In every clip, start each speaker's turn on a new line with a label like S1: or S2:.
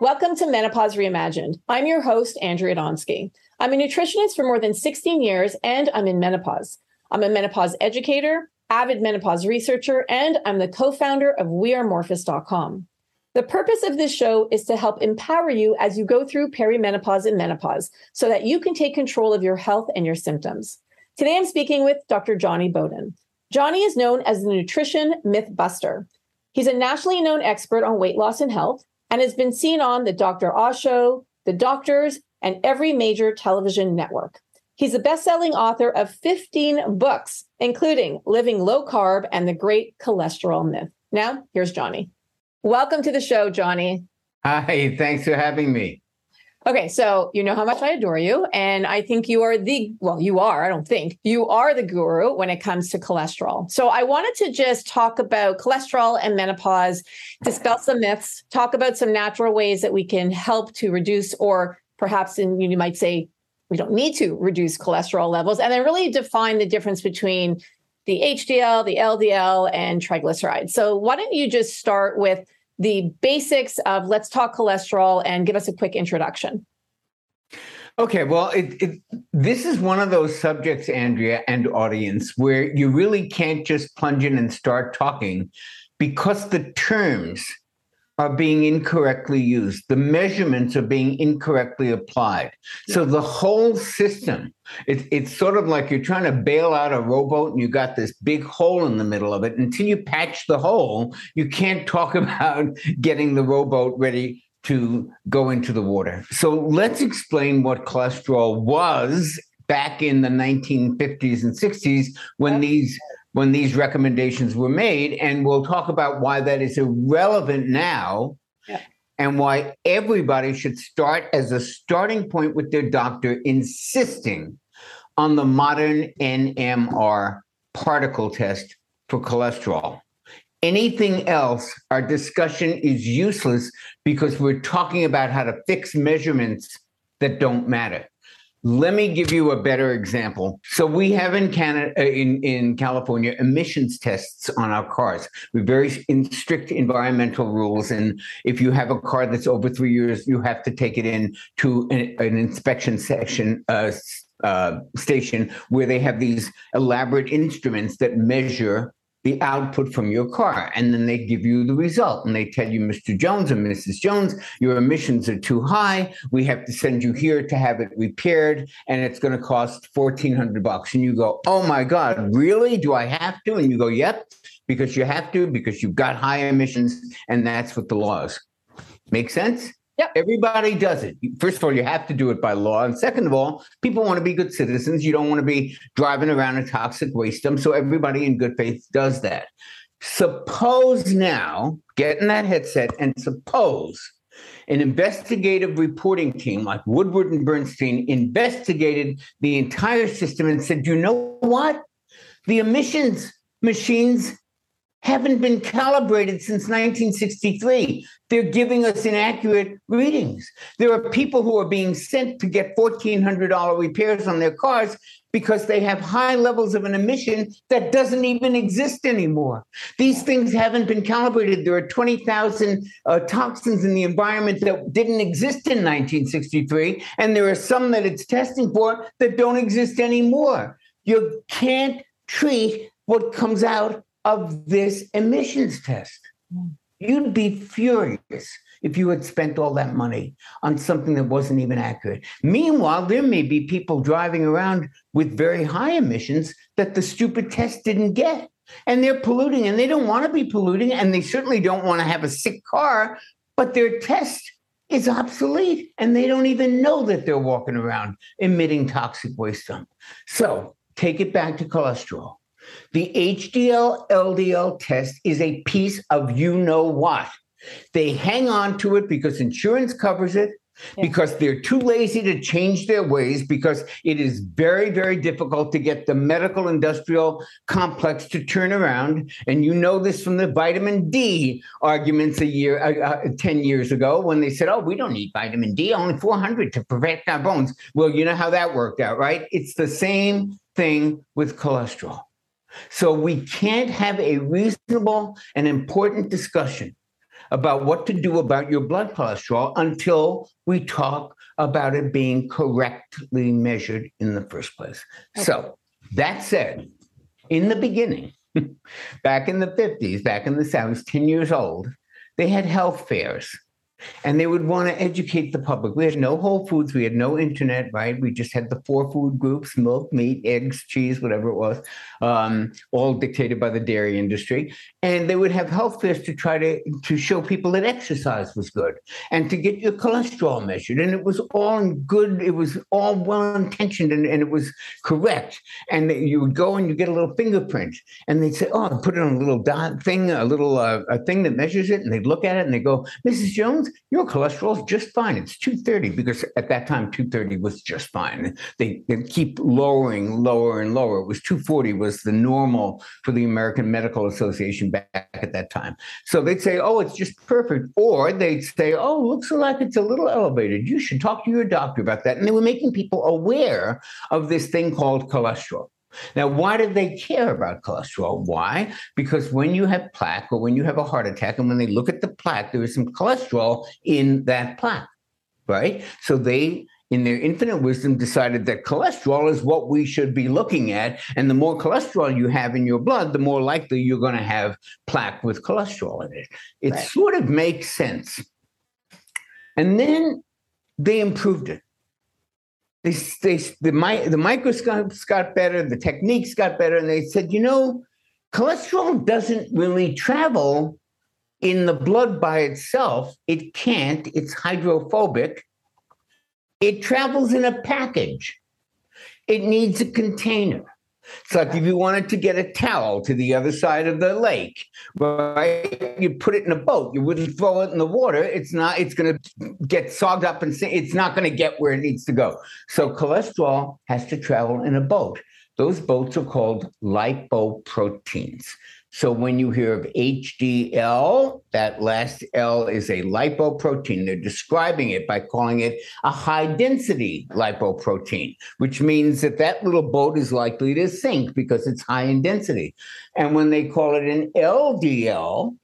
S1: Welcome to Menopause Reimagined. I'm your host, Andrea Donsky. I'm a nutritionist for more than 16 years and I'm in menopause. I'm a menopause educator, avid menopause researcher, and I'm the co founder of WeAreMorphus.com. The purpose of this show is to help empower you as you go through perimenopause and menopause so that you can take control of your health and your symptoms. Today I'm speaking with Dr. Jonny Bowden. Jonny is known as the nutrition myth buster. He's a nationally known expert on weight loss and health and has been seen on the Dr. Oz Show, The Doctors, and every major television network. He's a best-selling author of 15 books, including Living Low Carb and The Great Cholesterol Myth. Now, here's Jonny. Welcome to the show, Jonny.
S2: Hi, thanks for having me.
S1: Okay, so you know how much I adore you. And I think you are the, well, you are, I don't think, you are the guru when it comes to cholesterol. So I wanted to just talk about cholesterol and menopause, dispel some myths, talk about some natural ways that we can help to reduce, or perhaps in, you might say, we don't need to reduce cholesterol levels, and then really define the difference between the HDL, the LDL, and triglycerides. So why don't you just start with the basics of let's talk cholesterol and give us a quick introduction.
S2: Okay, well, it, it, this is one of those subjects, Andrea and audience, where you really can't just plunge in and start talking because the terms are being incorrectly used. The measurements are being incorrectly applied. So the whole system, it, it's sort of like you're trying to bail out a rowboat and you got this big hole in the middle of it. Until you patch the hole, you can't talk about getting the rowboat ready to go into the water. So let's explain what cholesterol was back in the 1950s and 60s when these when these recommendations were made. And we'll talk about why that is irrelevant now yeah. and why everybody should start as a starting point with their doctor insisting on the modern NMR particle test for cholesterol. Anything else, our discussion is useless because we're talking about how to fix measurements that don't matter. Let me give you a better example. So we have in Canada, uh, in in California, emissions tests on our cars. We very strict environmental rules, and if you have a car that's over three years, you have to take it in to an, an inspection section. Uh, uh, station where they have these elaborate instruments that measure the output from your car. And then they give you the result and they tell you, Mr. Jones and Mrs. Jones, your emissions are too high. We have to send you here to have it repaired and it's going to cost 1400 bucks. And you go, oh my God, really? Do I have to? And you go, yep, because you have to, because you've got high emissions and that's what the law is. Make sense?
S1: Yep.
S2: Everybody does it. First of all, you have to do it by law. And second of all, people want to be good citizens. You don't want to be driving around a toxic waste dump. So everybody in good faith does that. Suppose now, get in that headset and suppose an investigative reporting team like Woodward and Bernstein investigated the entire system and said, you know what? The emissions machines haven't been calibrated since 1963. They're giving us inaccurate readings. There are people who are being sent to get $1,400 repairs on their cars because they have high levels of an emission that doesn't even exist anymore. These things haven't been calibrated. There are 20,000 uh, toxins in the environment that didn't exist in 1963, and there are some that it's testing for that don't exist anymore. You can't treat what comes out of this emissions test. Mm. You'd be furious if you had spent all that money on something that wasn't even accurate. Meanwhile, there may be people driving around with very high emissions that the stupid test didn't get. And they're polluting and they don't want to be polluting and they certainly don't want to have a sick car, but their test is obsolete and they don't even know that they're walking around emitting toxic waste. dump. So take it back to cholesterol. The HDL LDL test is a piece of you know what. They hang on to it because insurance covers it, yeah. because they're too lazy to change their ways, because it is very, very difficult to get the medical industrial complex to turn around. And you know this from the vitamin D arguments a year, uh, uh, 10 years ago, when they said, oh, we don't need vitamin D, only 400 to protect our bones. Well, you know how that worked out, right? It's the same thing with cholesterol. So we can't have a reasonable and important discussion about what to do about your blood cholesterol until we talk about it being correctly measured in the first place. Okay. So, that said, in the beginning, back in the 50s, back in the 70s, 10 years old, they had health fairs and they would want to educate the public. We had no Whole Foods, we had no internet, right? We just had the four food groups milk, meat, eggs, cheese, whatever it was, um, all dictated by the dairy industry. And they would have health fairs to try to, to show people that exercise was good and to get your cholesterol measured. And it was all good, it was all well intentioned and, and it was correct. And you would go and you get a little fingerprint and they'd say, Oh, put it on a little dot thing, a little uh, a thing that measures it. And they'd look at it and they go, Mrs. Jones, your cholesterol is just fine. It's 230 because at that time 230 was just fine. They, they keep lowering, lower and lower. It was 240 was the normal for the American Medical Association back at that time. So they'd say, oh, it's just perfect. Or they'd say, oh, looks like it's a little elevated. You should talk to your doctor about that. And they were making people aware of this thing called cholesterol. Now, why do they care about cholesterol? Why? Because when you have plaque or when you have a heart attack, and when they look at the plaque, there is some cholesterol in that plaque, right? So they, in their infinite wisdom, decided that cholesterol is what we should be looking at. And the more cholesterol you have in your blood, the more likely you're going to have plaque with cholesterol in it. It right. sort of makes sense. And then they improved it they, they the, the microscopes got better, the techniques got better, and they said, you know, cholesterol doesn't really travel in the blood by itself. It can't, it's hydrophobic. It travels in a package. It needs a container. It's like if you wanted to get a towel to the other side of the lake, right? You put it in a boat. You wouldn't throw it in the water. It's not. It's going to get sogged up and it's not going to get where it needs to go. So cholesterol has to travel in a boat. Those boats are called lipoproteins. So when you hear of HDL, that last L is a lipoprotein. They're describing it by calling it a high density lipoprotein, which means that that little boat is likely to sink because it's high in density. And when they call it an LDL,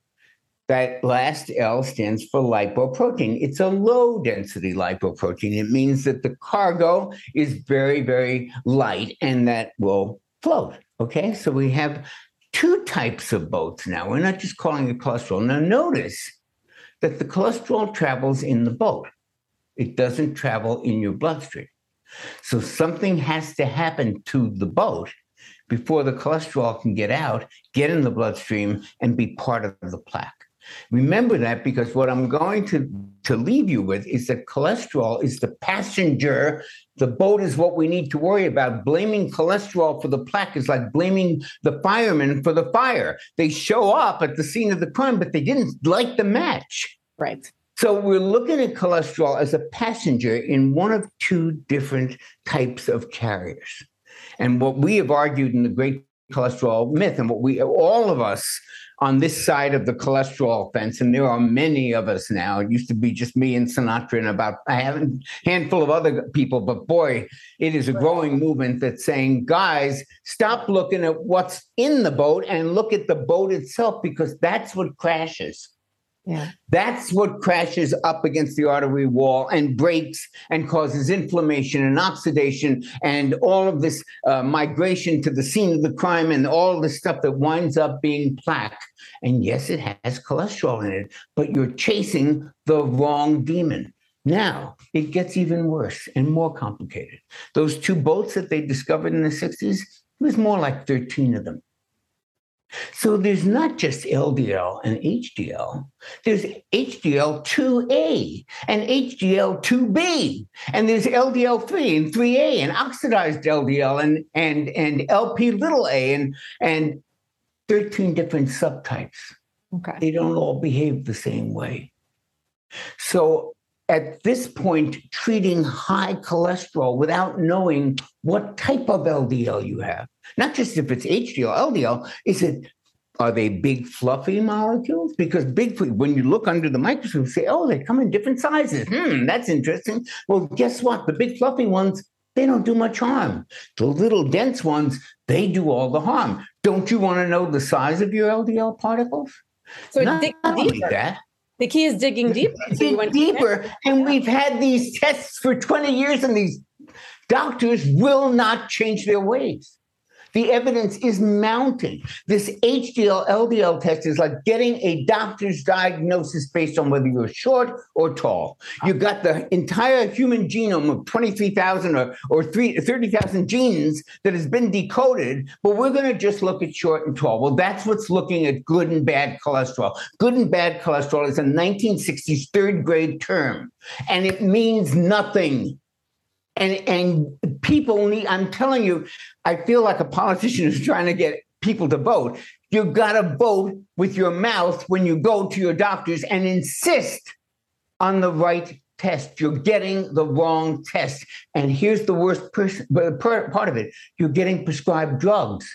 S2: that last L stands for lipoprotein. It's a low density lipoprotein. It means that the cargo is very, very light and that will float. Okay, so we have two types of boats now. We're not just calling it cholesterol. Now, notice that the cholesterol travels in the boat, it doesn't travel in your bloodstream. So, something has to happen to the boat before the cholesterol can get out, get in the bloodstream, and be part of the plaque. Remember that because what I'm going to, to leave you with is that cholesterol is the passenger. The boat is what we need to worry about. Blaming cholesterol for the plaque is like blaming the firemen for the fire. They show up at the scene of the crime, but they didn't light the match.
S1: Right.
S2: So we're looking at cholesterol as a passenger in one of two different types of carriers. And what we have argued in the great cholesterol myth, and what we all of us on this side of the cholesterol fence, and there are many of us now. It used to be just me and Sinatra and about a handful of other people, but boy, it is a growing movement that's saying, guys, stop looking at what's in the boat and look at the boat itself because that's what crashes. That's what crashes up against the artery wall and breaks and causes inflammation and oxidation and all of this uh, migration to the scene of the crime and all the stuff that winds up being plaque. And yes, it has cholesterol in it, but you're chasing the wrong demon. Now it gets even worse and more complicated. Those two boats that they discovered in the 60s, it was more like 13 of them. So there's not just LDL and HDL, there's HDL 2A and HDL 2B, and there's LDL 3 and 3A and oxidized LDL and, and, and LP little a and, and 13 different subtypes.
S1: Okay.
S2: They don't all behave the same way. So at this point treating high cholesterol without knowing what type of LDL you have. Not just if it's HDL, LDL, is it are they big fluffy molecules? Because big when you look under the microscope, you say, oh, they come in different sizes. Hmm, that's interesting. Well, guess what? The big fluffy ones, they don't do much harm. The little dense ones, they do all the harm. Don't you want to know the size of your LDL particles?
S1: So Not only
S2: that,
S1: The key is digging deeper.
S2: Dig deeper. And we've had these tests for 20 years, and these doctors will not change their ways. The evidence is mounting. This HDL LDL test is like getting a doctor's diagnosis based on whether you're short or tall. You've got the entire human genome of 23,000 or, or 30,000 genes that has been decoded, but we're going to just look at short and tall. Well, that's what's looking at good and bad cholesterol. Good and bad cholesterol is a 1960s third grade term, and it means nothing and and people need i'm telling you i feel like a politician is trying to get people to vote. You've got to vote with your mouth when you go to your doctors and insist on the right test. You're getting the wrong test. And here's the worst part of it. You're getting prescribed drugs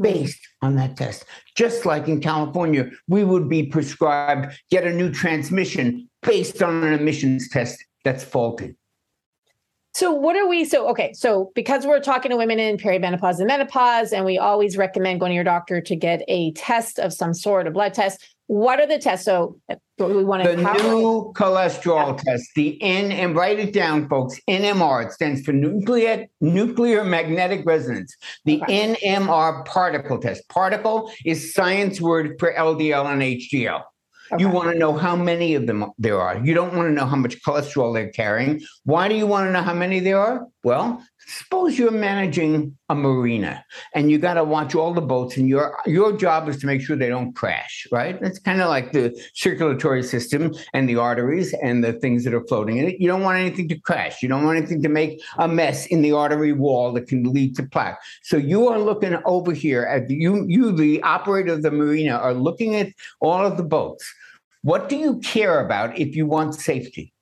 S2: based on that test. Just like in california we would be prescribed get a new transmission based on an emissions test that's faulty
S1: so what are we? So okay, so because we're talking to women in perimenopause and menopause, and we always recommend going to your doctor to get a test of some sort, a blood test. What are the tests? So we want
S2: to the new cholesterol yeah. test, the N, and write it down, folks. NMR. It stands for nuclear nuclear magnetic resonance. The okay. NMR particle test. Particle is science word for LDL and HDL. Okay. You want to know how many of them there are. You don't want to know how much cholesterol they're carrying. Why do you want to know how many there are? Well, suppose you're managing a marina and you got to watch all the boats and your your job is to make sure they don't crash, right? It's kind of like the circulatory system and the arteries and the things that are floating in it. You don't want anything to crash. You don't want anything to make a mess in the artery wall that can lead to plaque. So you are looking over here at you you the operator of the marina are looking at all of the boats what do you care about if you want safety?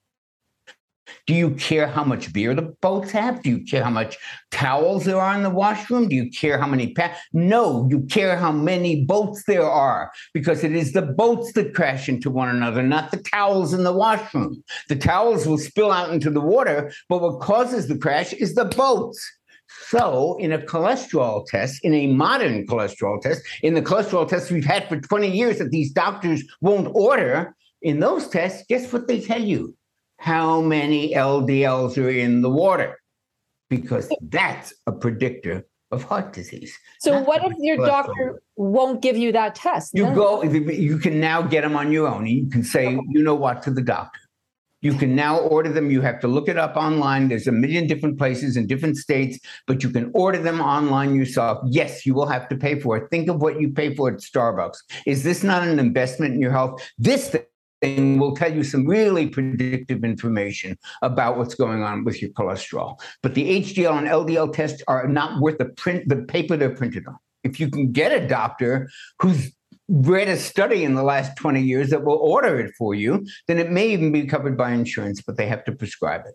S2: Do you care how much beer the boats have? Do you care how much towels there are in the washroom? Do you care how many pa- No, you care how many boats there are because it is the boats that crash into one another, not the towels in the washroom. The towels will spill out into the water, but what causes the crash is the boats. So, in a cholesterol test, in a modern cholesterol test, in the cholesterol tests we've had for 20 years that these doctors won't order, in those tests, guess what they tell you? How many LDLs are in the water? Because that's a predictor of heart disease.
S1: So, what if your doctor won't give you that test?
S2: You go, you can now get them on your own. You can say, you know what, to the doctor. You can now order them. You have to look it up online. There's a million different places in different states, but you can order them online yourself. Yes, you will have to pay for it. Think of what you pay for at Starbucks. Is this not an investment in your health? This thing will tell you some really predictive information about what's going on with your cholesterol. But the HDL and LDL tests are not worth the print, the paper they're printed on. If you can get a doctor who's read a study in the last 20 years that will order it for you, then it may even be covered by insurance, but they have to prescribe it.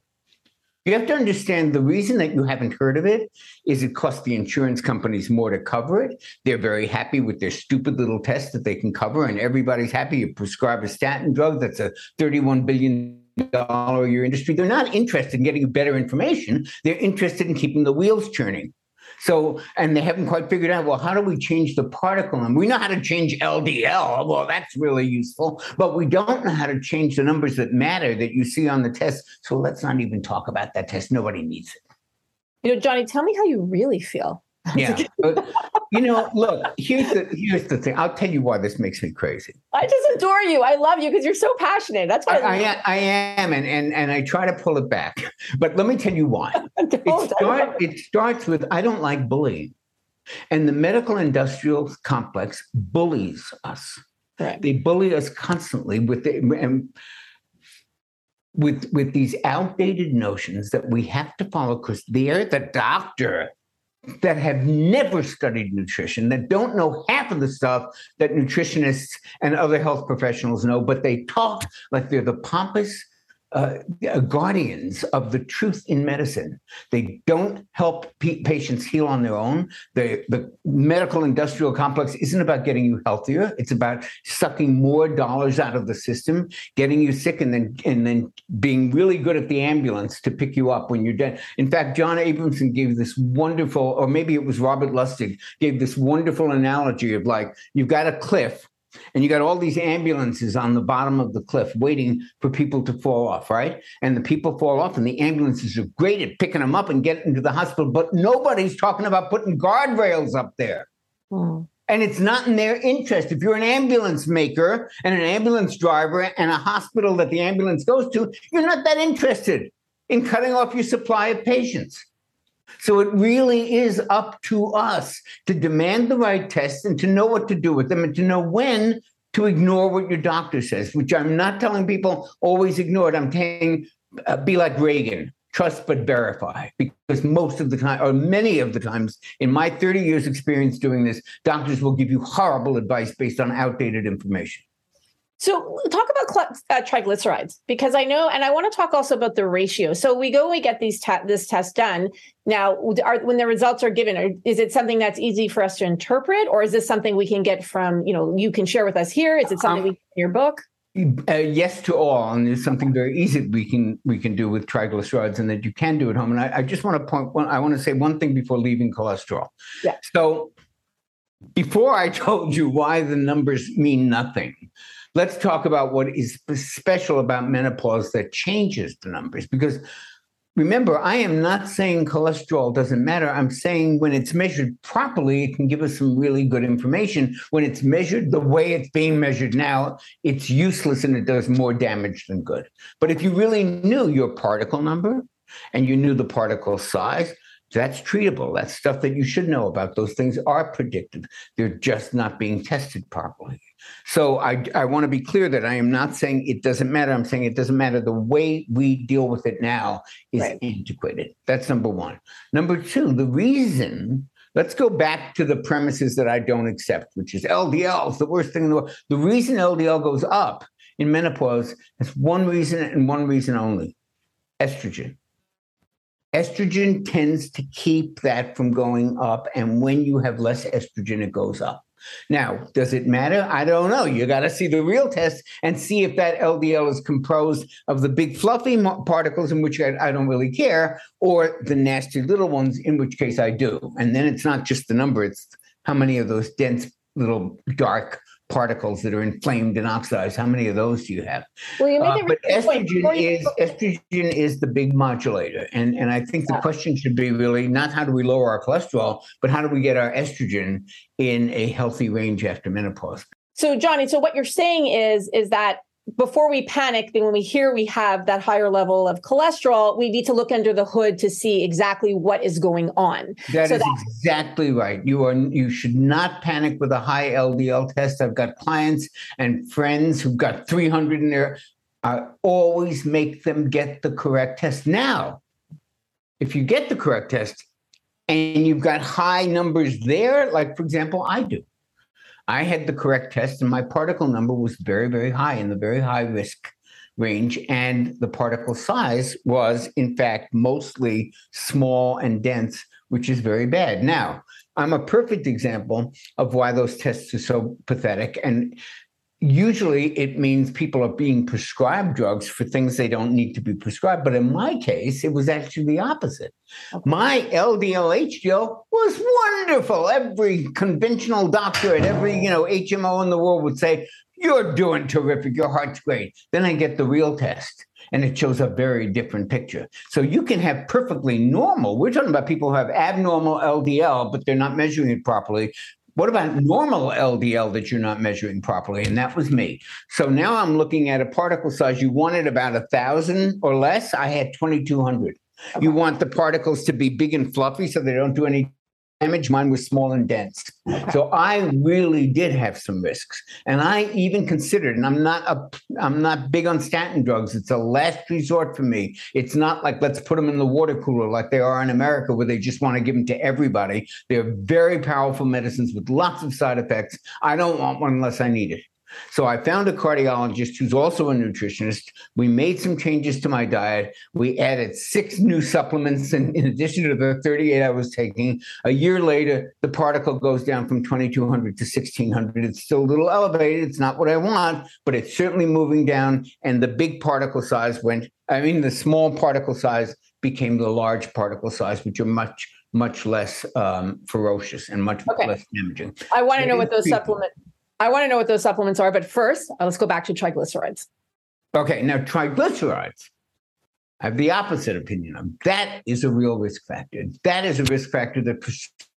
S2: You have to understand the reason that you haven't heard of it is it costs the insurance companies more to cover it. They're very happy with their stupid little test that they can cover, and everybody's happy. You prescribe a statin drug that's a $31 billion a year industry. They're not interested in getting better information. They're interested in keeping the wheels churning. So, and they haven't quite figured out, well, how do we change the particle? And we know how to change LDL. Well, that's really useful, but we don't know how to change the numbers that matter that you see on the test. So let's not even talk about that test. Nobody needs it.
S1: You know, Jonny, tell me how you really feel.
S2: Yeah. but, you know, look, here's the here's the thing. I'll tell you why this makes me crazy.
S1: I just adore you. I love you because you're so passionate. That's why
S2: I, I, I, am, and, and and I try to pull it back. But let me tell you why. it, start, it starts with I don't like bullying. And the medical industrial complex bullies us. Right. They bully us constantly with the and with with these outdated notions that we have to follow because they're the doctor that have never studied nutrition, that don't know half of the stuff that nutritionists and other health professionals know, but they talk like they're the pompous uh, guardians of the truth in medicine. They don't help p- patients heal on their own. The, the medical industrial complex isn't about getting you healthier. It's about sucking more dollars out of the system, getting you sick, and then and then being really good at the ambulance to pick you up when you're dead. In fact, John Abramson gave this wonderful, or maybe it was Robert Lustig, gave this wonderful analogy of like you've got a cliff and you got all these ambulances on the bottom of the cliff waiting for people to fall off, right? And the people fall off, and the ambulances are great at picking them up and getting to the hospital, but nobody's talking about putting guardrails up there. Hmm. And it's not in their interest. If you're an ambulance maker and an ambulance driver and a hospital that the ambulance goes to, you're not that interested in cutting off your supply of patients. So it really is up to us to demand the right tests and to know what to do with them and to know when to ignore what your doctor says, which I'm not telling people always ignore it. I'm saying uh, be like Reagan, trust but verify, because most of the time, or many of the times, in my 30 years experience doing this, doctors will give you horrible advice based on outdated information.
S1: So talk about uh, triglycerides because I know, and I want to talk also about the ratio. So we go and we get these te- this test done. Now, are, when the results are given, are, is it something that's easy for us to interpret, or is this something we can get from you know you can share with us here? Is it something um, we in your book?
S2: Uh, yes to all, and it's something very easy we can we can do with triglycerides, and that you can do at home. And I, I just want to point one. I want to say one thing before leaving cholesterol.
S1: Yeah.
S2: So before I told you why the numbers mean nothing, let's talk about what is special about menopause that changes the numbers. Because remember, I am not saying cholesterol doesn't matter. I'm saying when it's measured properly, it can give us some really good information. When it's measured the way it's being measured now, it's useless and it does more damage than good. But if you really knew your particle number and you knew the particle size, that's treatable. That's stuff that you should know about. Those things are predictive. They're just not being tested properly. So I, I want to be clear that I am not saying it doesn't matter. I'm saying it doesn't matter. The way we deal with it now is right. antiquated. That's number one. Number two, the reason Let's go back to the premises that I don't accept, which is LDL is the worst thing in the world. The reason LDL goes up in menopause is one reason and one reason only estrogen. Estrogen tends to keep that from going up. And when you have less estrogen, it goes up. Now, does it matter? I don't know. You got to see the real test and see if that LDL is composed of the big fluffy particles, in which I, I, don't really care, or the nasty little ones, in which case I do. And then it's not just the number, it's how many of those dense little dark particles that are inflamed and oxidized. How many of those do you have?
S1: Well, you uh,
S2: but estrogen is estrogen is the big modulator, and and I think the question should be really not how do we lower our cholesterol, but how do we get our estrogen in a healthy range after menopause.
S1: So, Jonny, so what you're saying is is that before we panic, then when we hear we have that higher level of cholesterol, we need to look under the hood to see exactly what is going on.
S2: That so is exactly right. You are you should not panic with a high LDL test. I've got clients and friends who've got 300 in there. I always make them get the correct test. Now, if you get the correct test and you've got high numbers there, like for example, I do I had the correct test, and my particle number was very, very high in the very high risk range. And the particle size was, in fact, mostly small and dense, which is very bad. Now, I'm a perfect example of why those tests are so pathetic. And usually it means people are being prescribed drugs for things they don't need to be prescribed. But in my case, it was actually the opposite. Okay. My LDL HDL was wonderful. Every conventional doctor at every, you know, HMO in the world would say, you're doing terrific. Your heart's great. Then I get the real test and it shows a very different picture. So you can have perfectly normal, we're talking about people who have abnormal LDL, but they're not measuring it properly. What about normal LDL that you're not measuring properly? And that was me. So now I'm looking at a particle size. You wanted about a thousand or less. I had 2,200. Okay. You want the particles to be big and fluffy so they don't do any damage. Mine was small and dense. So I really did have some risks. And I even considered, and I'm not a I'm not big on statin drugs. It's a last resort for me. It's not like let's put them in the water cooler like they are in America where they just want to give them to everybody. They're very powerful medicines with lots of side effects. I don't want one unless I need it. So I found a cardiologist who's also a nutritionist. We made some changes to my diet. We added six new supplements in, in addition to the 38 I was taking. A year later, the particle goes down from 2200 to 1600. It's still a little elevated. It's not what I want, but it's certainly moving down. And the big particle size went, I mean, the small particle size became the large particle size, which are much, much less um, ferocious and much okay. less damaging.
S1: I want to so know what those supplements I want to know what those supplements are, but first, uh, let's go back to triglycerides.
S2: Okay, now triglycerides. I have the opposite opinion of. That is a real risk factor. That is a risk factor that for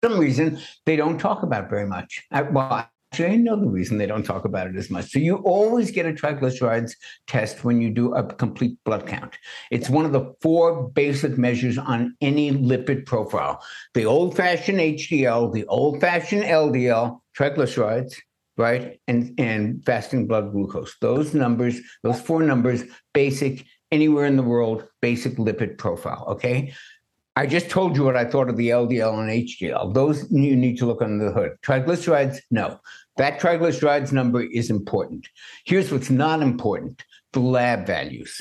S2: some reason they don't talk about very much. I, well, actually, I know the reason they don't talk about it as much. So you always get a triglycerides test when you do a complete blood count. It's one of the four basic measures on any lipid profile: the old-fashioned HDL, the old-fashioned LDL, triglycerides, right? And and fasting blood glucose. Those numbers, those four numbers, basic anywhere in the world, basic lipid profile. Okay. I just told you what I thought of the LDL and HDL. Those you need to look under the hood. Triglycerides, no. That triglycerides number is important. Here's what's not important the lab values.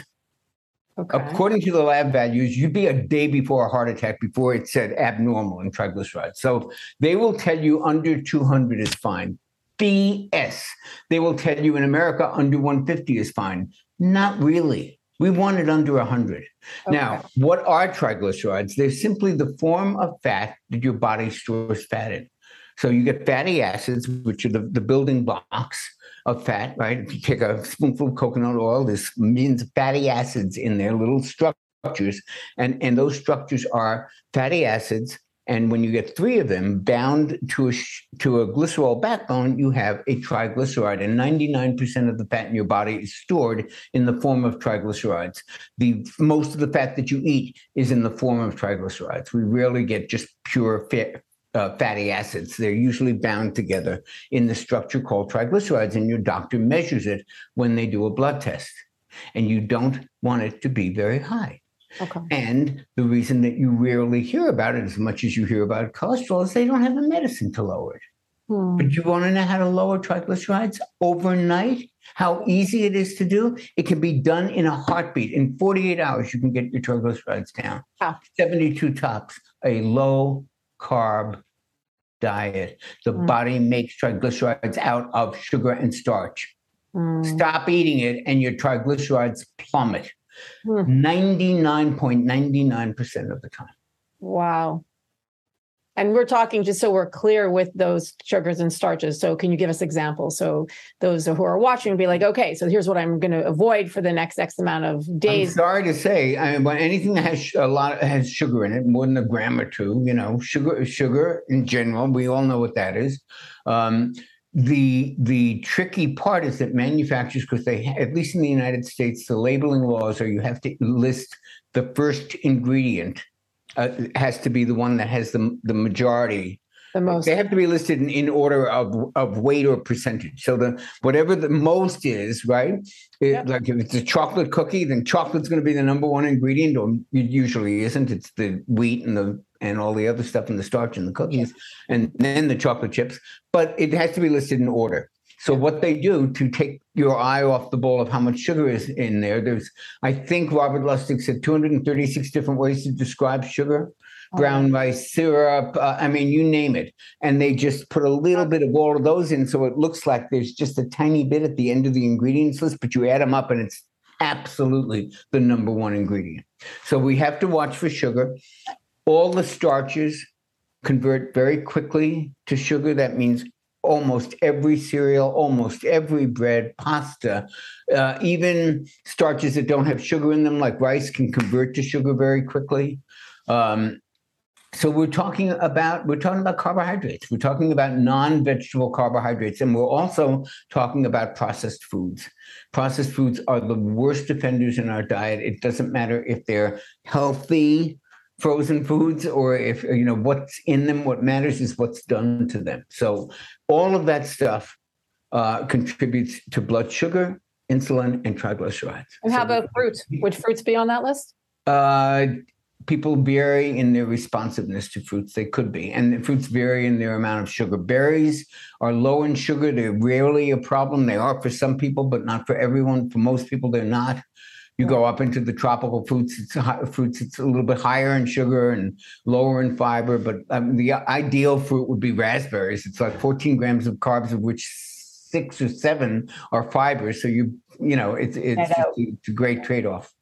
S2: Okay. According to the lab values, you'd be a day before a heart attack before it said abnormal in triglycerides. So they will tell you under 200 is fine. BS. They will tell you in America under 150 is fine. Not really. We want it under 100. Okay. Now, what are triglycerides? They're simply the form of fat that your body stores fat in. So you get fatty acids, which are the, the building blocks of fat, right? If you take a spoonful of coconut oil, there's millions of fatty acids in there, little structures. And, and those structures are fatty acids and when you get three of them bound to a, to a glycerol backbone, you have a triglyceride. And 99% of the fat in your body is stored in the form of triglycerides. The most of the fat that you eat is in the form of triglycerides. We rarely get just pure fat, uh, fatty acids. They're usually bound together in the structure called triglycerides, and your doctor measures it when they do a blood test. And you don't want it to be very high. Okay. And the reason that you rarely hear about it as much as you hear about cholesterol is they don't have a medicine to lower it. Hmm. But you want to know how to lower triglycerides overnight? How easy it is to do? It can be done in a heartbeat. In 48 hours, you can get your triglycerides down. 72 tops, a low carb diet. The hmm. body makes triglycerides out of sugar and starch. Hmm. Stop eating it, and your triglycerides plummet. 99.99% hmm. of the time.
S1: Wow. And we're talking just so we're clear with those sugars and starches. So, can you give us examples? So, those who are watching be like, okay, so here's what I'm going to avoid for the next X amount of days.
S2: I'm sorry to say, I mean, but anything that has a lot of, has sugar in it, more than a gram or two, you know, sugar, sugar in general, we all know what that is. Um, the the tricky part is that manufacturers because they at least in the united states the labeling laws are you have to list the first ingredient uh, has to be the one that has the the majority the most. they have to be listed in, in order of of weight or percentage. So the whatever the most is right? It, yep. like if it's a chocolate cookie then chocolate's going to be the number one ingredient or it usually isn't. It's the wheat and the and all the other stuff in the starch and the cookies and then the chocolate chips. But it has to be listed in order. So what they do to take your eye off the ball of how much sugar is in there, there's I think Robert Lustig said 236 different ways to describe sugar brown rice syrup. Uh, I mean, you name it. And they just put a little bit of all of those in. So it looks like there's just a tiny bit at the end of the ingredients list, but you add them up and it's absolutely the number one ingredient. So we have to watch for sugar. All the starches convert very quickly to sugar. That means almost every cereal, almost every bread, pasta, uh, even starches that don't have sugar in them, like rice, can convert to sugar very quickly. Um, so we're talking about we're talking about carbohydrates. We're talking about non-vegetable carbohydrates, and we're also talking about processed foods. Processed foods are the worst offenders in our diet. It doesn't matter if they're healthy frozen foods or if you know what's in them. What matters is what's done to them. So all of that stuff uh, contributes to blood sugar, insulin, and triglycerides.
S1: And how so, about fruits? Would fruits be on that list?
S2: Uh, people vary in their responsiveness to fruits. They could be. And fruits vary in their amount of sugar. Berries are low in sugar. They're rarely a problem. They are for some people, but not for everyone. For most people, they're not. You go up into the tropical fruits, it's fruits, it's a little bit higher in sugar and lower in fiber. But um, the ideal fruit would be raspberries. It's like 14 grams of carbs, of which six or seven are fibers. So you, you know, it's it's, it's a great trade off.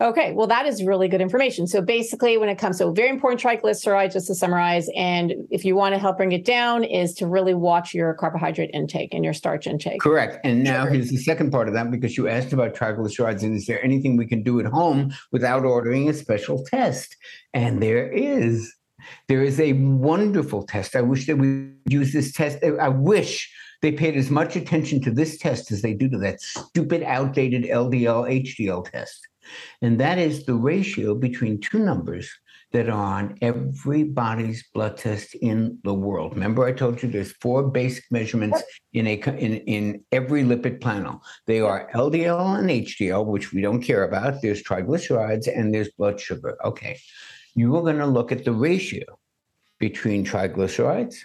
S1: Okay, well, that is really good information. So basically, when it comes to very important triglycerides, just to summarize, and if you want to help bring it down, is to really watch your carbohydrate intake and your starch intake.
S2: Correct. And now here's the second part of that because you asked about triglycerides and is there anything we can do at home without ordering a special test? And there is. There is a wonderful test. I wish that we use this test. I wish they paid as much attention to this test as they do to that stupid, outdated LDL HDL test. And that is the ratio between two numbers that are on everybody's blood test in the world. Remember, I told you there's four basic measurements in a in, in every lipid panel. They are LDL and HDL, which we don't care about. There's triglycerides and there's blood sugar. Okay, you are going to look at the ratio between triglycerides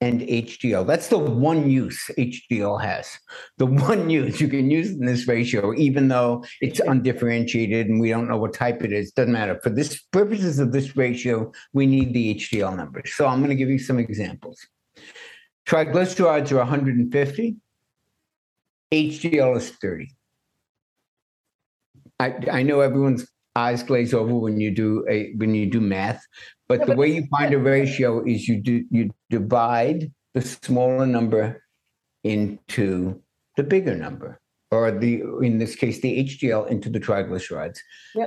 S2: and HDL. That's the one use HDL has. The one use you can use in this ratio, even though it's undifferentiated and we don't know what type it is, doesn't matter. For this purposes of this ratio, we need the HDL numbers. So I'm going to give you some examples. Triglycerides are 150. HDL is 30. I, I know everyone's eyes glaze over when you do a when you do math, but the way you find a ratio is you do you divide the smaller number into the bigger number, or the in this case the HDL into the triglycerides.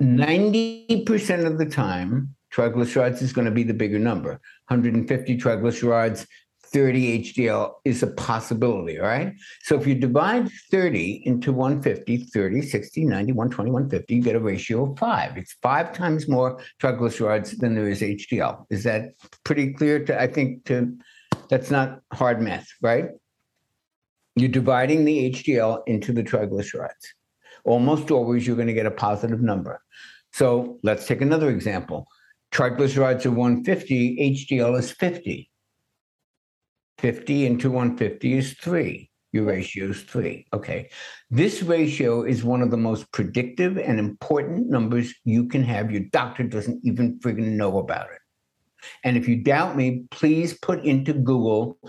S2: Ninety percent of the time, triglycerides is going to be the bigger number. 150 triglycerides 30 HDL is a possibility, right? So if you divide 30 into 150, 30, 60, 90, 120, 150, you get a ratio of five. It's five times more triglycerides than there is HDL. Is that pretty clear to, I think, to, that's not hard math, right? You're dividing the HDL into the triglycerides. Almost always you're going to get a positive number. So let's take another example. Triglycerides are 150, HDL is 50 50 into 150 is three. Your ratio is three. Okay. This ratio is one of the most predictive and important numbers you can have. Your doctor doesn't even friggin' know about it. And if you doubt me, please put into Google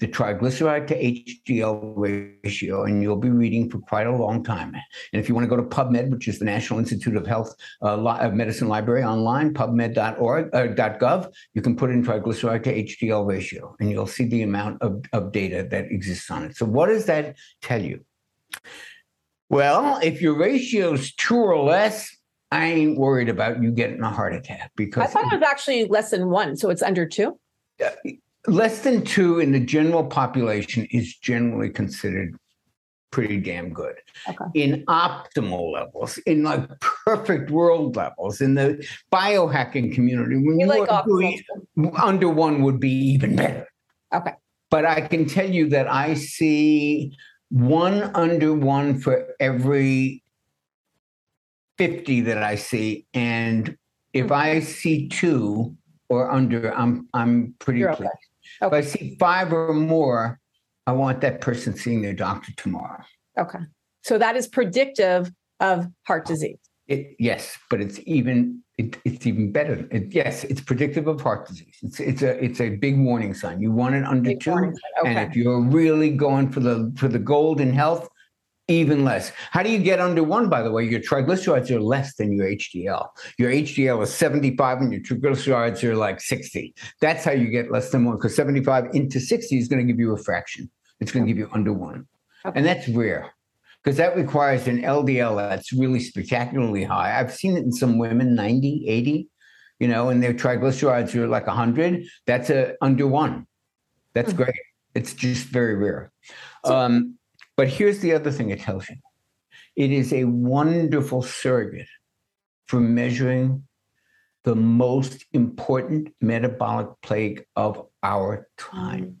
S2: the triglyceride to HDL ratio, and you'll be reading for quite a long time. And if you want to go to PubMed, which is the National Institute of Health uh, Li- Medicine Library online, pubmed.org uh, .gov, you can put in triglyceride to HDL ratio, and you'll see the amount of, of data that exists on it. So, what does that tell you? Well, if your ratio is two or less, I ain't worried about you getting a heart attack because
S1: I thought it was actually less than one, so it's under two.
S2: Less than two in the general population is generally considered pretty damn good. Okay. In optimal levels, in like perfect world levels, in the biohacking community, when you, like doing, under one would be even better.
S1: Okay.
S2: But I can tell you that I see one under one for every 50 that I see. And if mm-hmm. I see two or under, I'm I'm pretty You're pleased. Okay. If I see five or more, I want that person seeing their doctor tomorrow.
S1: Okay. So that is predictive of heart disease.
S2: It, yes, but it's even it, it's even better. It, yes, it's predictive of heart disease. It's it's a it's a big warning sign. You want it under big two, okay. and if you're really going for the for the gold in health, even less. How do you get under one, by the way? Your triglycerides are less than your HDL. Your HDL is 75 and your triglycerides are like 60. That's how you get less than one because 75 into 60 is going to give you a fraction. It's going to give you under one. Okay. And that's rare because that requires an LDL that's really spectacularly high. I've seen it in some women, 90, 80, you know, and their triglycerides are like 100. That's a under one. That's mm-hmm. great. It's just very rare. So, um, but here's the other thing it tells you it is a wonderful surrogate for measuring the most important metabolic plague of our time.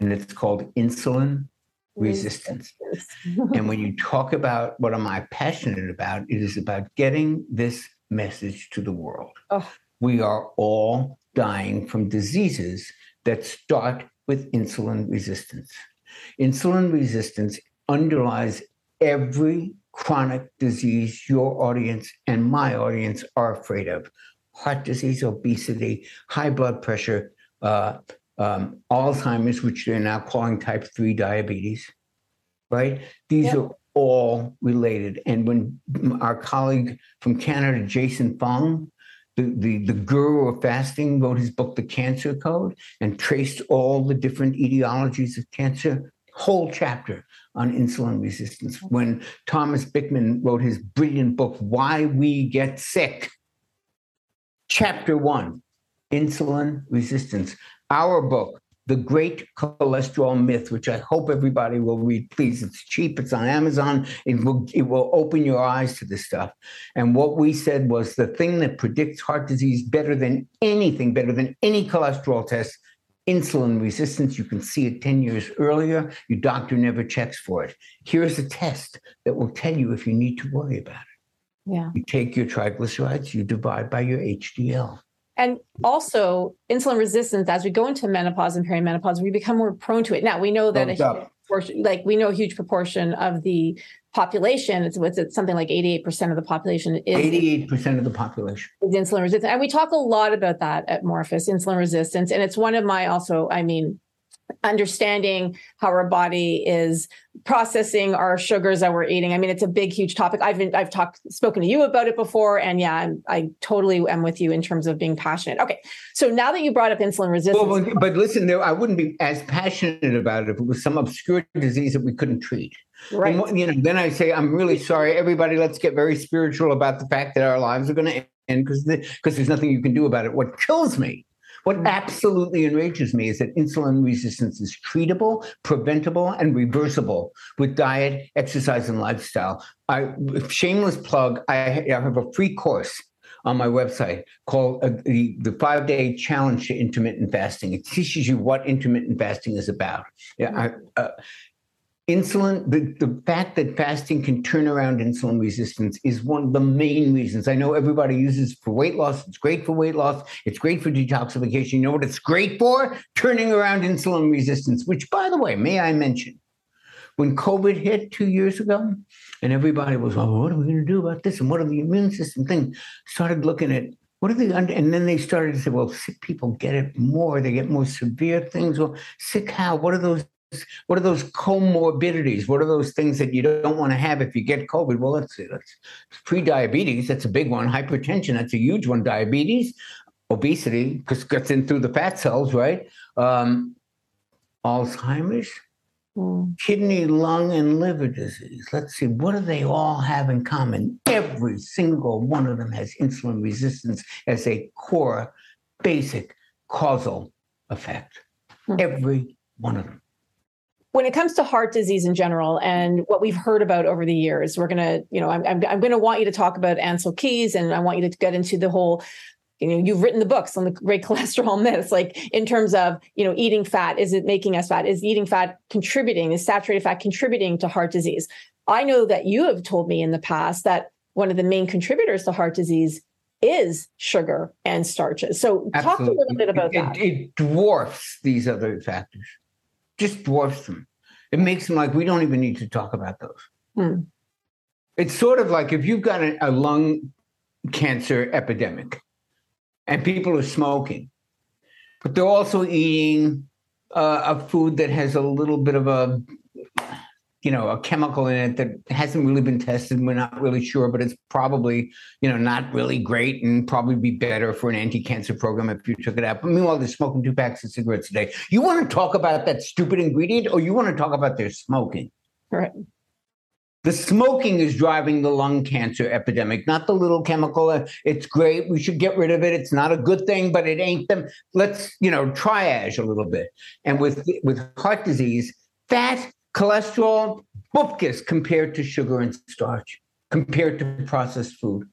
S2: And it's called insulin resistance. and when you talk about what am I passionate about, it is about getting this message to the world. Oh. We are all dying from diseases that start with insulin resistance. Insulin resistance underlies every chronic disease your audience and my audience are afraid of heart disease, obesity, high blood pressure, uh, um, Alzheimer's, which they're now calling type 3 diabetes, right? These yep. are all related. And when our colleague from Canada, Jason Fung, the, the, the guru of fasting, wrote his book, The Cancer Code, and traced all the different etiologies of cancer, whole chapter on insulin resistance. When Thomas Bikman wrote his brilliant book, Why We Get Sick, chapter one, insulin resistance. Our book, the Great Cholesterol Myth, which I hope everybody will read. Please, it's cheap. It's on Amazon. It will it will open your eyes to this stuff. And what we said was the thing that predicts heart disease better than anything, better than any cholesterol test, insulin resistance. You can see it 10 years earlier. Your doctor never checks for it. Here's a test that will tell you if you need to worry about it.
S1: Yeah.
S2: You take your triglycerides, you divide by your HDL.
S1: And also, insulin resistance, as we go into menopause and perimenopause, we become more prone to it. Now, we know that a huge portion, like we know a huge proportion of the population, it's, it's something like 88% of the population is
S2: 88% of the population
S1: is insulin resistant. And we talk a lot about that at Morphus, insulin resistance. And it's one of my also, I mean, understanding how our body is processing our sugars that we're eating. I mean, it's a big, huge topic. I've been, I've talked, spoken to you about it before, and yeah, I'm, I totally am with you in terms of being passionate. Okay, so now that you brought up insulin resistance,
S2: well, but, but listen, there, I wouldn't be as passionate about it if it was some obscure disease that we couldn't treat.
S1: Right.
S2: And, you know, then I say, I'm really sorry, everybody. Let's get very spiritual about the fact that our lives are going to end because because there's nothing you can do about it. What kills me what absolutely enrages me is that insulin resistance is treatable, preventable, and reversible with diet, exercise, and lifestyle. I shameless plug. I, I have a free course on my website called uh, the, the five day challenge to intermittent fasting. It teaches you what intermittent fasting is about. Yeah, I, uh, insulin the, the fact that fasting can turn around insulin resistance is one of the main reasons. I know everybody uses for weight loss. It's great for weight loss. It's great for detoxification. You know what it's great for? Turning around insulin resistance which by the way may i mention when covid hit two years ago and everybody was well what are we going to do about this? And what are the immune system thing? Started looking at what are the and then they started to say well sick people get it more. They get more severe things. Well sick how? What are those what are those comorbidities? What are those things that you don't want to have if you get COVID? Well, let's see. Let's pre-diabetes. That's a big one. Hypertension. That's a huge one. Diabetes, obesity, because it gets in through the fat cells, right? Um, Alzheimer's, mm. kidney, lung, and liver disease. Let's see. What do they all have in common? Every single one of them has insulin resistance as a core, basic causal effect. Mm. Every one of them
S1: when it comes to heart disease in general and what we've heard about over the years, we're going to, you know, I'm, I'm, I'm going to want you to talk about Ancel Keys and I want you to get into the whole, you know, you've written the books on the great cholesterol myths, like in terms of, you know, eating fat, is it making us fat? Is eating fat contributing? Is saturated fat contributing to heart disease? I know that you have told me in the past that one of the main contributors to heart disease is sugar and starches. So Absolutely. talk a little bit about
S2: it,
S1: that.
S2: It dwarfs these other factors just dwarfs them. It makes them like we don't even need to talk about those. Hmm. It's sort of like if you've got a, a lung cancer epidemic and people are smoking, but they're also eating uh, a food that has a little bit of a you know a chemical in it that hasn't really been tested we're not really sure but it's probably you know not really great and probably be better for an anti-cancer program if you took it out but meanwhile they're smoking two packs of cigarettes a day you want to talk about that stupid ingredient or you want to talk about their smoking
S1: right
S2: the smoking is driving the lung cancer epidemic, not the little chemical. It's great. We should get rid of it. It's not a good thing, but it ain't them. Let's, you know, triage a little bit. And with with heart disease, fat cholesterol, bupkis compared to sugar and starch, compared to processed food,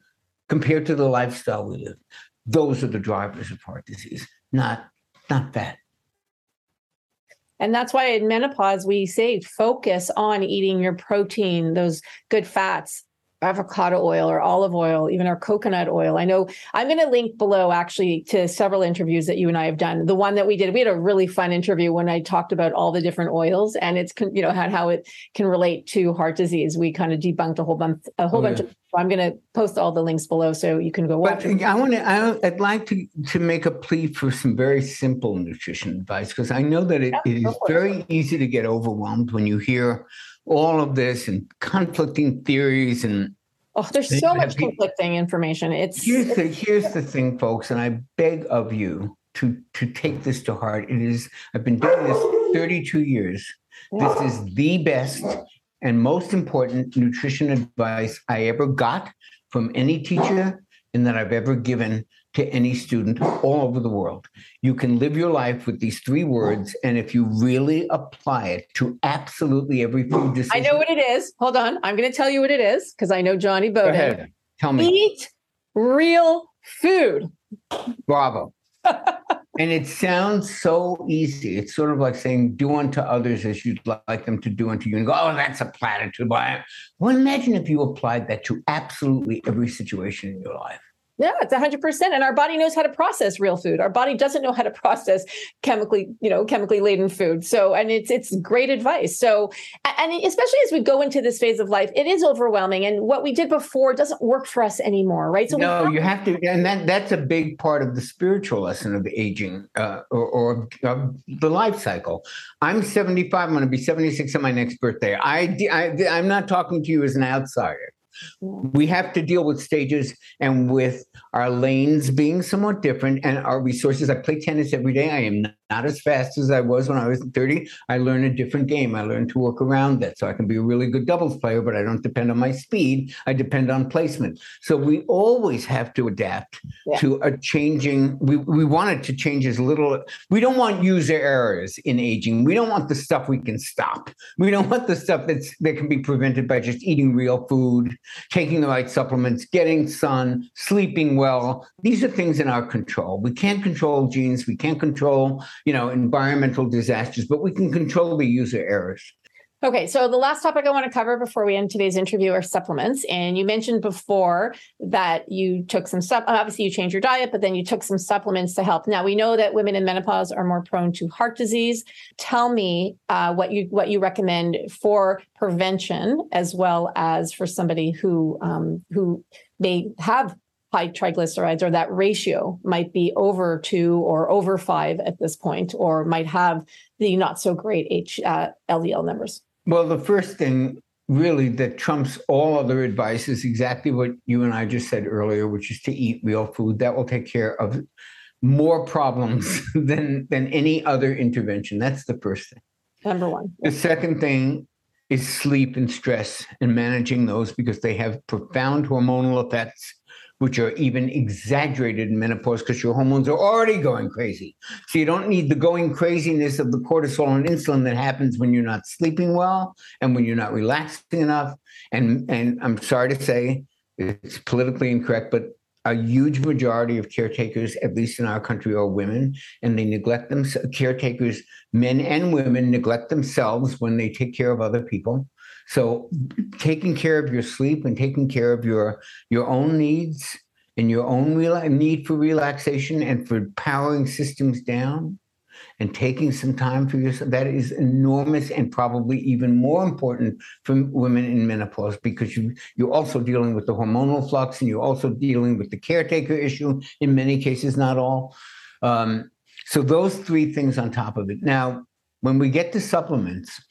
S2: compared to the lifestyle we live. Those are the drivers of heart disease, not not fat.
S1: And that's why in menopause, we say focus on eating your protein, those good fats, avocado oil or olive oil, even our coconut oil. I know I'm going to link below actually to several interviews that you and I have done. The one that we did, we had a really fun interview when I talked about all the different oils and it's you know how it can relate to heart disease. We kind of debunked a whole bunch a whole oh, bunch yeah. of I'm going to post all the links below so you can go watch.
S2: But I want to. I'd like to to make a plea for some very simple nutrition advice because I know that it, yeah, it is very easy to get overwhelmed when you hear all of this and conflicting theories and
S1: Oh, there's so much conflicting information. It's
S2: here's the here's the thing, folks, and I beg of you to to take this to heart. It is I've been doing this 32 years. This is the best and most important nutrition advice I ever got from any teacher and that I've ever given to any student all over the world. You can live your life with these three words, and if you really apply it to absolutely every food decision,
S1: I know what it is. Hold on, I'm going to tell you what it is because I know Jonny Bowden.
S2: Go ahead, tell me.
S1: Eat real food.
S2: Bravo. and it sounds so easy. It's sort of like saying, do unto others as you'd like them to do unto you. And go, oh, that's a platitude. Well, imagine if you applied that to absolutely every situation in your life.
S1: Yeah, it's 100%. And our body knows how to process real food. Our body doesn't know how to process chemically, you know, chemically laden food. So, and it's it's great advice. So, and especially as we go into this phase of life, it is overwhelming and what we did before doesn't work for us anymore, right?
S2: So No, have- you have to and that that's a big part of the spiritual lesson of aging uh, or, or the life cycle. I'm 75, I'm going to be 76 on my next birthday. I, I I'm not talking to you as an outsider we have to deal with stages and with our lanes being somewhat different and our resources. I play tennis every day. I am not as fast as I was when I was 30. I learn a different game. I learn to work around that. So I can be a really good doubles player, but I don't depend on my speed. I depend on placement. So we always have to adapt yeah. to a changing, we, we want it to change as little. We don't want user errors in aging. We don't want the stuff we can stop. We don't want the stuff that's that can be prevented by just eating real food, taking the right supplements, getting sun, sleeping well. These are things in our control. We can't control genes. We can't control you know, environmental disasters, but we can control the user errors.
S1: Okay, so the last topic I want to cover before we end today's interview are supplements. And you mentioned before that you took some stuff. Obviously, you changed your diet, but then you took some supplements to help. Now we know that women in menopause are more prone to heart disease. Tell me uh, what you what you recommend for prevention, as well as for somebody who um, who may have high triglycerides or that ratio might be over two or over five at this point, or might have the not so great H uh, LDL numbers?
S2: Well, the first thing really that trumps all other advice is exactly what you and I just said earlier, which is to eat real food. That will take care of more problems than than any other intervention. That's the first thing.
S1: Number one.
S2: The second thing is sleep and stress and managing those because they have profound hormonal effects which are even exaggerated in menopause because your hormones are already going crazy. So you don't need the going craziness of the cortisol and insulin that happens when you're not sleeping well and when you're not relaxing enough. And and I'm sorry to say it's politically incorrect, but a huge majority of caretakers, at least in our country, are women, and they neglect them. Caretakers, men and women, neglect themselves when they take care of other people. So taking care of your sleep and taking care of your your own needs and your own need for relaxation and for powering systems down and taking some time for yourself that is enormous and probably even more important for women in menopause because you you're also dealing with the hormonal flux and you're also dealing with the caretaker issue in many cases not all. Um, so those three things on top of it. Now when we get to supplements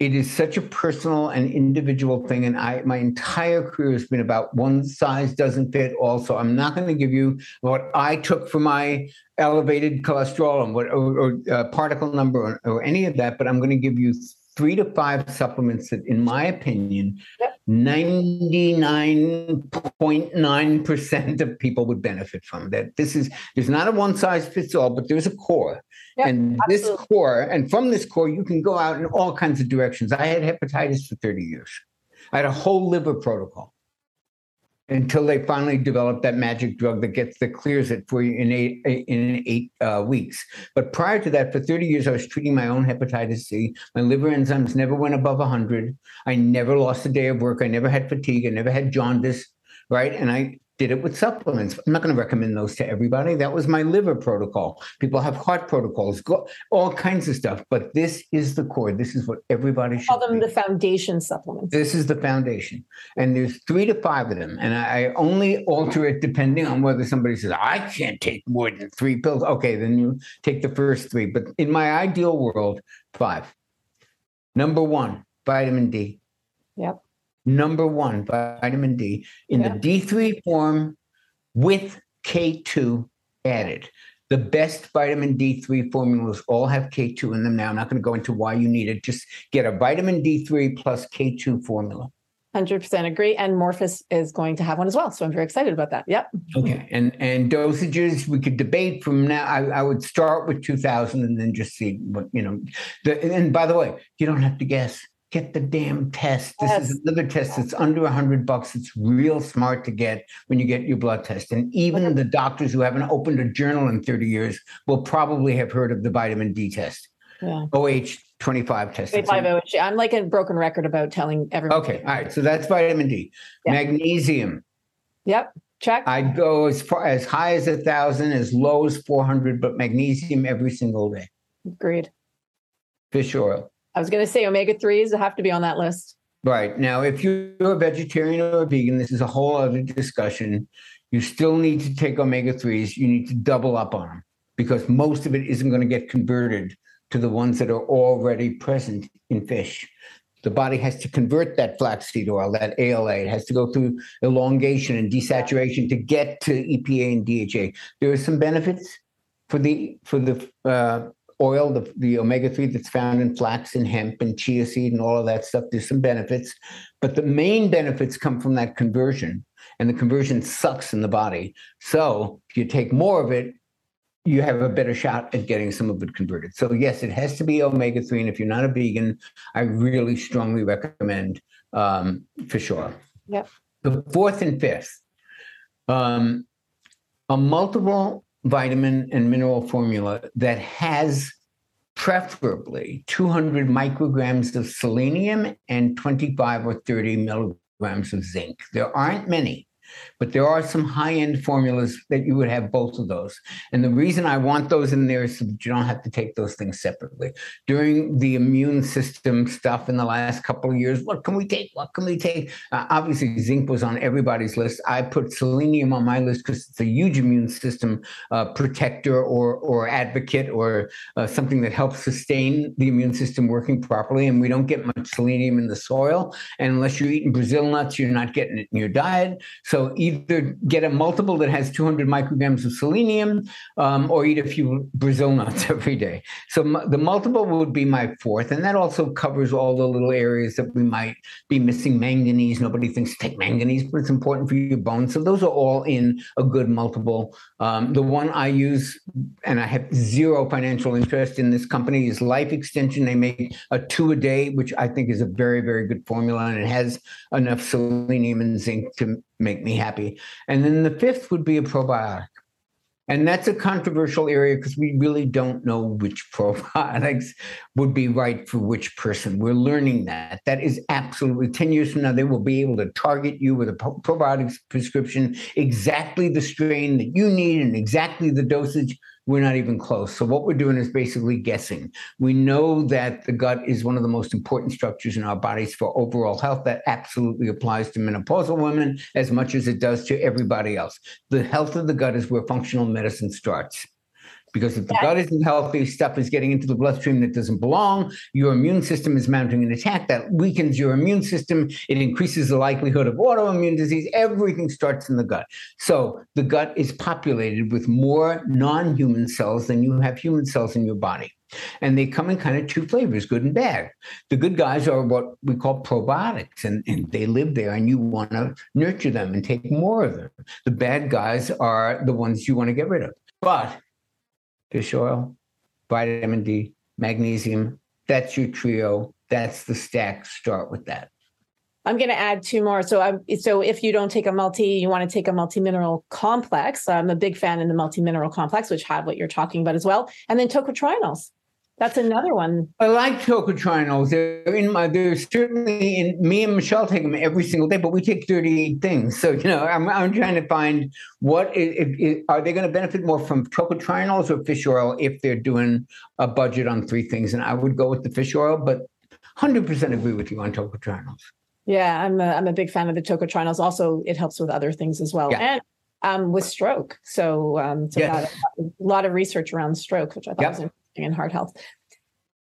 S2: it is such a personal and individual thing and i my entire career has been about one size doesn't fit all so i'm not going to give you what i took for my elevated cholesterol and what or, or uh, particle number or, or, any of that but i'm going to give you three to five supplements that in my opinion 99.9% of people would benefit from. That this is there's not a one size fits all but there's a core. And this core, and from this core, you can go out in all kinds of directions. I had hepatitis for 30 years. I had a whole liver protocol until they finally developed that magic drug that gets that clears it for you in eight in eight uh, weeks. But prior to that, for 30 years, I was treating my own hepatitis C. My liver enzymes never went above 100. I never lost a day of work. I never had fatigue. I never had jaundice. Right, and I did it with supplements. I'm not going to recommend those to everybody. That was my liver protocol. People have heart protocols, all kinds of stuff. But this is the core. This is what everybody should.
S1: Call them
S2: be.
S1: the foundation supplements.
S2: This is the foundation, and there's three to five of them. And I only alter it depending on whether somebody says I can't take more than three pills. Okay, then you take the first three. But in my ideal world, five. Number one, vitamin D.
S1: Yep.
S2: Number one, vitamin D in
S1: Yep.
S2: the D3 form with K2 added. The best vitamin D3 formulas all have K2 in them now. I'm not going to go into why you need it. Just get a vitamin D3 plus K2 formula.
S1: 100% agree. And Morphus is going to have one as well. So I'm very excited about that. Yep.
S2: Okay, and and dosages we could debate from now. I, I would start with two thousand and then just see what you know. The, and by the way, you don't have to guess. Get the damn test. This
S1: Yes.
S2: is another test that's under a hundred bucks. It's real smart to get when you get your blood test. And even the doctors who haven't opened a journal in thirty years will probably have heard of the vitamin D test,
S1: Yeah.
S2: OH twenty five test.
S1: Wait, five oh, I'm like a broken record about telling everyone.
S2: Okay, all right. So that's vitamin D. Magnesium.
S1: Yep. Check.
S2: I'd go as far as high as a thousand, as low as four hundred, but magnesium every single day.
S1: Agreed.
S2: Fish oil.
S1: I was going to say omega 3s have to be on that list.
S2: Right. Now, if you're a vegetarian or a vegan, this is a whole other discussion. You still need to take omega 3s. You need to double up on them because most of it isn't going to get converted to the ones that are already present in fish. The body has to convert that flaxseed oil, that ALA. It has to go through elongation and desaturation to get to EPA and DHA. There are some benefits for the for the uh, oil, the, the omega 3 that's found in flax and hemp and chia seed and all of that stuff. There's some benefits, but the main benefits come from that conversion, and the conversion sucks in the body. So if you take more of it, you have a better shot at getting some of it converted. So, yes, it has to be omega 3. And if you're not a vegan, I really strongly recommend um, fish oil.
S1: Yep.
S2: The fourth and fifth, um, a multiple vitamin and mineral formula that has preferably 200 micrograms of selenium and 25 or 30 milligrams of zinc. There aren't many, but there are some high end formulas that you would have both of those. And the reason I want those in there is so that you don't have to take those things separately. During the immune system stuff in the last couple of years, what can we take? What can we take? Uh, obviously, zinc was on everybody's list. I put selenium on my list because it's a huge immune system uh, protector or or advocate or uh, something that helps sustain the immune system working properly. And we don't get much selenium in the soil, and unless you're eating Brazil nuts, you're not getting it in your diet. So either get a multiple that has 200 micrograms of selenium, um, or eat a few Brazil nuts every day. So m- the multiple would be my fourth, and that also covers all the little areas that we might be missing manganese. Nobody thinks to take manganese, but it's important for your bones. So those are all in a good multiple. Um, the one I use, and I have zero financial interest in this company, is Life Extension. They make a two a day, which I think is a very, very good formula, and it has enough selenium and zinc to make me happy. And then the fifth would be a probiotic. And that's a controversial area because we really don't know which probiotics would be right for which person. We're learning that. That is absolutely 10 years from now, they will be able to target you with a pro- probiotics prescription, exactly the strain that you need and exactly the dosage. We're not even close. So, what we're doing is basically guessing. We know that the gut is one of the most important structures in our bodies for overall health. That absolutely applies to menopausal women as much as it does to everybody else. The health of the gut is where functional medicine starts. Because if the gut isn't healthy, stuff is getting into the bloodstream that doesn't belong. Your immune system is mounting an attack that weakens your immune system. It increases the likelihood of autoimmune disease. Everything starts in the gut. So the gut is populated with more non human cells than you have human cells in your body. And they come in kind of two flavors, good and bad. The good guys are what we call probiotics, and, and they live there, and you want to nurture them and take more of them. The bad guys are the ones you want to get rid of. But fish oil, vitamin D, magnesium, that's your trio. That's the stack. Start with that.
S1: I'm going to add two more. So, I'm, so if you don't take a multi, you want to take a multi mineral complex. I'm a big fan in the multi mineral complex, which have what you're talking about as well. And then tocotrienols. That's another one.
S2: I like tocotrienols. They're in my. They're certainly in. Me and Michelle take them every single day, but we take thirty-eight things. So you know, I'm I'm trying to find what if, if, are they going to benefit more from tocotrienols or fish oil if they're doing a budget on three things, and I would go with the fish oil, but hundred percent agree with you on tocotrienols.
S1: Yeah, I'm a, I'm a big fan of the tocotrienols. Also, it helps with other things as well.
S2: Yeah.
S1: And um, with stroke. So, um, so
S2: Yes.
S1: a lot of research around stroke, which I thought
S2: Yep.
S1: was in heart health.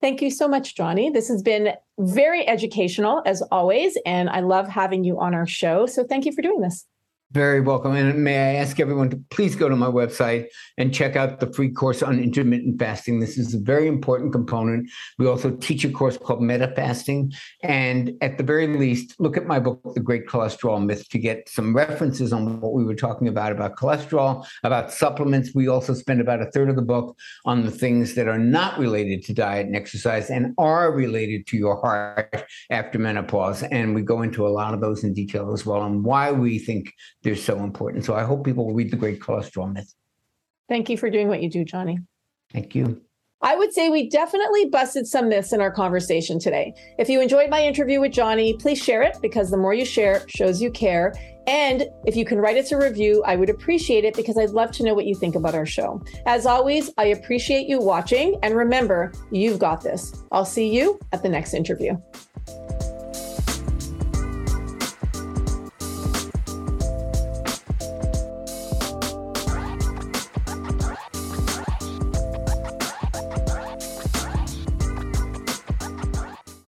S1: Thank you so much, Jonny. This has been very educational as always, and I love having you on our show. So thank you for doing this.
S2: Very welcome. And may I ask everyone to please go to my website and check out the free course on intermittent fasting. This is a very important component. We also teach a course called Meta Fasting. And at the very least, look at my book, The Great Cholesterol Myth, to get some references on what we were talking about about cholesterol, about supplements. We also spend about a third of the book on the things that are not related to diet and exercise and are related to your heart after menopause. And we go into a lot of those in detail as well and why we think they're so important. So I hope people will read The Great Cholesterol Myth.
S1: Thank you for doing what you do, Jonny.
S2: Thank you.
S1: I would say we definitely busted some myths in our conversation today. If you enjoyed my interview with Jonny, please share it because the more you share shows you care. And if you can write us a review, I would appreciate it because I'd love to know what you think about our show. As always, I appreciate you watching. And remember, you've got this. I'll see you at the next interview.